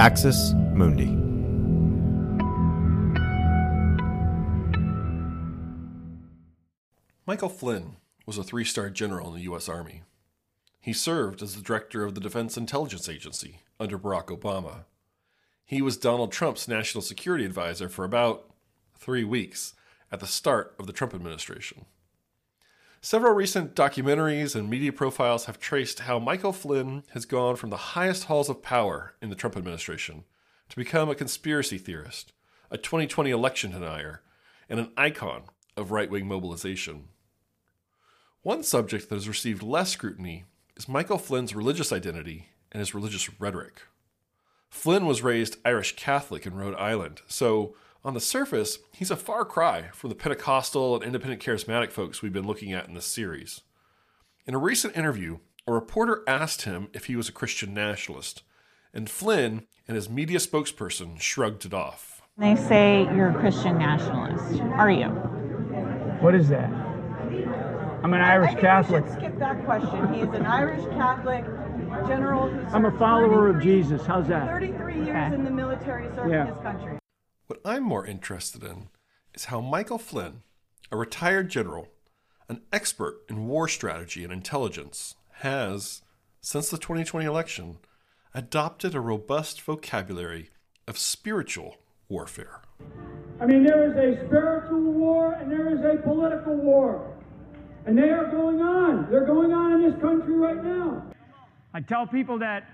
Axis Mundi. Michael Flynn was a three star general in the U.S. Army. He served as the director of the Defense Intelligence Agency under Barack Obama. He was Donald Trump's national security advisor for about three weeks at the start of the Trump administration. Several recent documentaries and media profiles have traced how Michael Flynn has gone from the highest halls of power in the Trump administration to become a conspiracy theorist, a 2020 election denier, and an icon of right wing mobilization. One subject that has received less scrutiny is Michael Flynn's religious identity and his religious rhetoric. Flynn was raised Irish Catholic in Rhode Island, so on the surface, he's a far cry from the Pentecostal and independent charismatic folks we've been looking at in this series. In a recent interview, a reporter asked him if he was a Christian nationalist, and Flynn and his media spokesperson shrugged it off. They say you're a Christian nationalist. Are you? What is that? I'm an Irish Catholic. skip that question. He is an Irish Catholic general. Who I'm a follower of Jesus. How's that? 33 years Okay. in the military serving Yeah. his country. What I'm more interested in is how Michael Flynn, a retired general, an expert in war strategy and intelligence, has, since the 2020 election, adopted a robust vocabulary of spiritual warfare. I mean, there is a spiritual war and there is a political war. And they are going on. They're going on in this country right now. I tell people that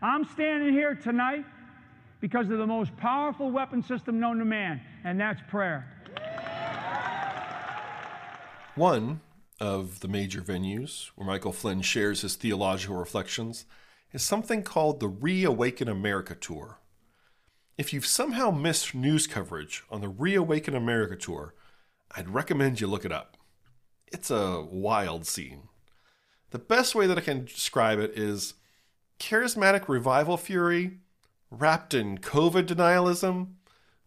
I'm standing here tonight because of the most powerful weapon system known to man, and that's prayer. One of the major venues where Michael Flynn shares his theological reflections is something called the Reawaken America Tour. If you've somehow missed news coverage on the Reawaken America Tour, I'd recommend you look it up. It's a wild scene. The best way that I can describe it is charismatic revival fury wrapped in COVID denialism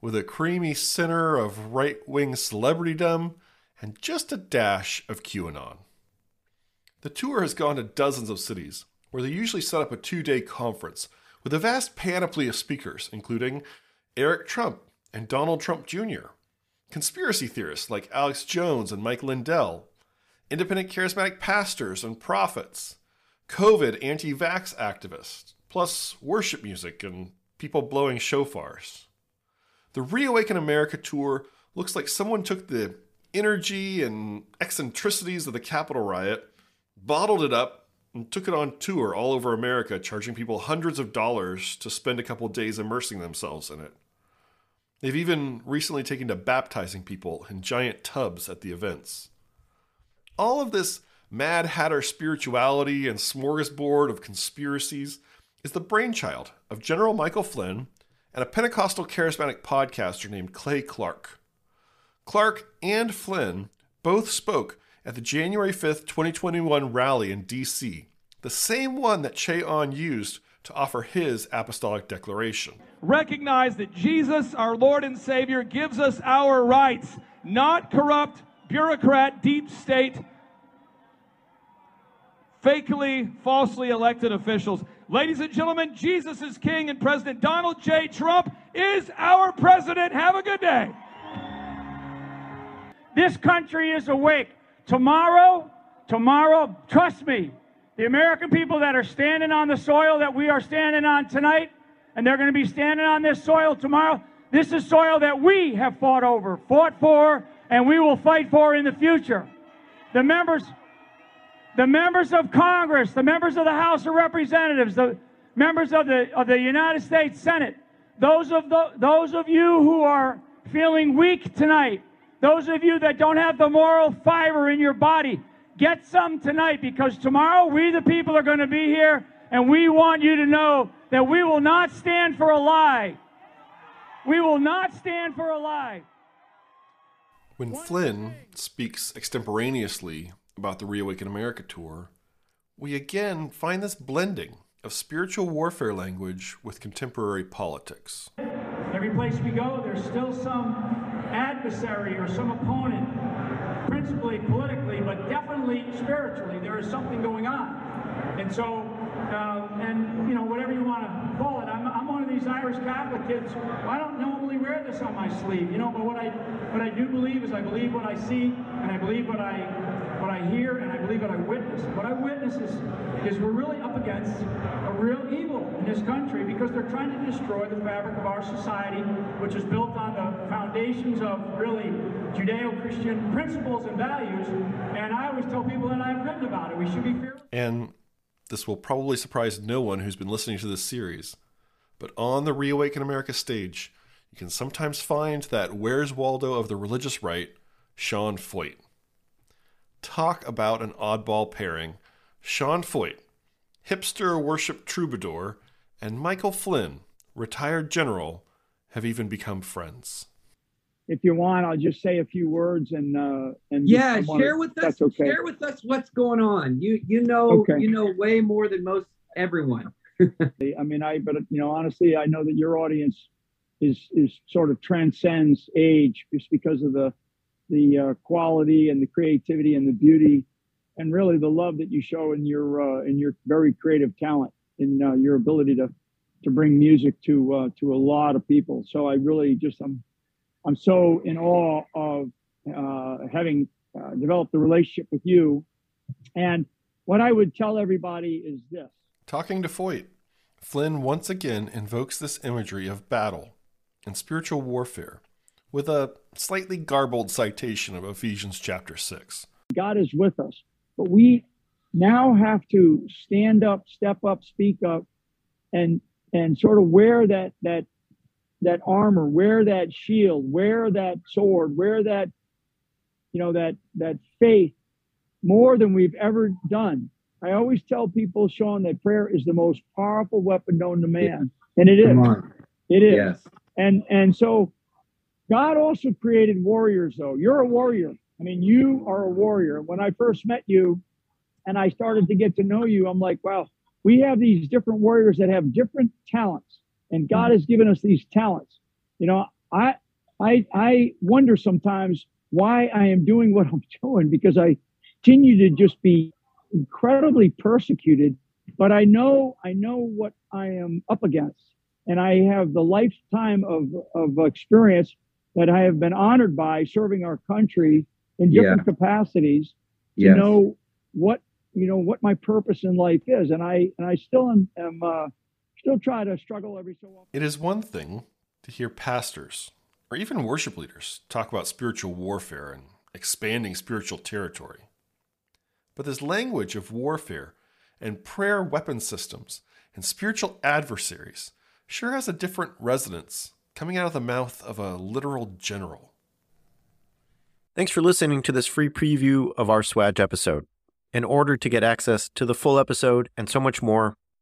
with a creamy center of right wing celebritydom and just a dash of QAnon. The tour has gone to dozens of cities, where they usually set up a two day conference with a vast panoply of speakers, including Eric Trump and Donald Trump Jr., conspiracy theorists like Alex Jones and Mike Lindell, independent charismatic pastors and prophets, COVID anti vax activists, plus worship music and people blowing shofars. The Reawaken America tour looks like someone took the energy and eccentricities of the Capitol riot, bottled it up, and took it on tour all over America, charging people hundreds of dollars to spend a couple days immersing themselves in it. They've even recently taken to baptizing people in giant tubs at the events. All of this Mad Hatter spirituality and smorgasbord of conspiracies is the brainchild of General Michael Flynn and a Pentecostal charismatic podcaster named Clay Clark. Clark and Flynn both spoke at the January 5th, 2021 rally in D.C., the same one that Che Ahn used to offer his apostolic declaration. recognize that Jesus, our Lord and Savior, gives us our rights, not corrupt, bureaucrat, deep state, fakely, falsely elected officials. Ladies and gentlemen, Jesus is King and President Donald J. Trump is our president. Have a good day. This country is awake. Tomorrow, tomorrow, trust me, the American people that are standing on the soil that we are standing on tonight, and they're going to be standing on this soil tomorrow, this is soil that we have fought over, fought for, and we will fight for in the future. The members, the members of Congress, the members of the House of Representatives, the members of the of the United States Senate, those of the, those of you who are feeling weak tonight, those of you that don't have the moral fiber in your body, get some tonight because tomorrow we the people are going to be here and we want you to know that we will not stand for a lie. We will not stand for a lie. When Flynn speaks extemporaneously about the Reawaken America tour, we again find this blending of spiritual warfare language with contemporary politics. Every place we go, there's still some adversary or some opponent, principally politically, but definitely spiritually. There is something going on. And so uh, and you know whatever you want to call it. I'm, I'm one of these Irish Catholic kids. I don't normally wear this on my sleeve, you know. But what I what I do believe is I believe what I see, and I believe what I what I hear, and I believe what I witness. What I witness is is we're really up against a real evil in this country because they're trying to destroy the fabric of our society, which is built on the foundations of really Judeo-Christian principles and values. And I always tell people, and I've written about it, we should be fearful. And this will probably surprise no one who's been listening to this series. But on the Reawaken America stage, you can sometimes find that Where's Waldo of the religious right, Sean Feucht. Talk about an oddball pairing. Sean Feucht, hipster worship troubadour, and Michael Flynn, retired general, have even become friends. If you want, I'll just say a few words and uh, and Yeah, share with us. Okay. Share with us what's going on. You you know Okay. you know way more than most everyone. I mean, I but you know, honestly, I know that your audience is is sort of transcends age just because of the the uh, quality and the creativity and the beauty and really the love that you show in your uh, in your very creative talent in uh, your ability to to bring music to uh, to a lot of people. So I really just I'm I'm so in awe of uh, having uh, developed a relationship with you. And what I would tell everybody is this. Talking to Feucht, Flynn once again invokes this imagery of battle and spiritual warfare with a slightly garbled citation of Ephesians chapter 6. God is with us. But we now have to stand up, step up, speak up, and and sort of wear that that that armor, wear that shield, wear that sword, wear that you know that that faith more than we've ever done. I always tell people, Sean, that prayer is the most powerful weapon known to man, and it is. It is. Yes. And and so God also created warriors though. You're a warrior. I mean, you are a warrior. When I first met you and I started to get to know you, I'm like, wow, we have these different warriors that have different talents. And God has given us these talents. You know, I I I wonder sometimes why I am doing what I'm doing because I continue to just be incredibly persecuted, but I know I know what I am up against and I have the lifetime of, of experience that I have been honored by serving our country in different capacities to Yes. know what you know what my purpose in life is, and I and I still am, am uh, still try to struggle every so often. It is one thing to hear pastors or even worship leaders talk about spiritual warfare and expanding spiritual territory. But this language of warfare and prayer weapon systems and spiritual adversaries sure has a different resonance coming out of the mouth of a literal general. Thanks for listening to this free preview of our SWAJ episode. In order to get access to the full episode and so much more,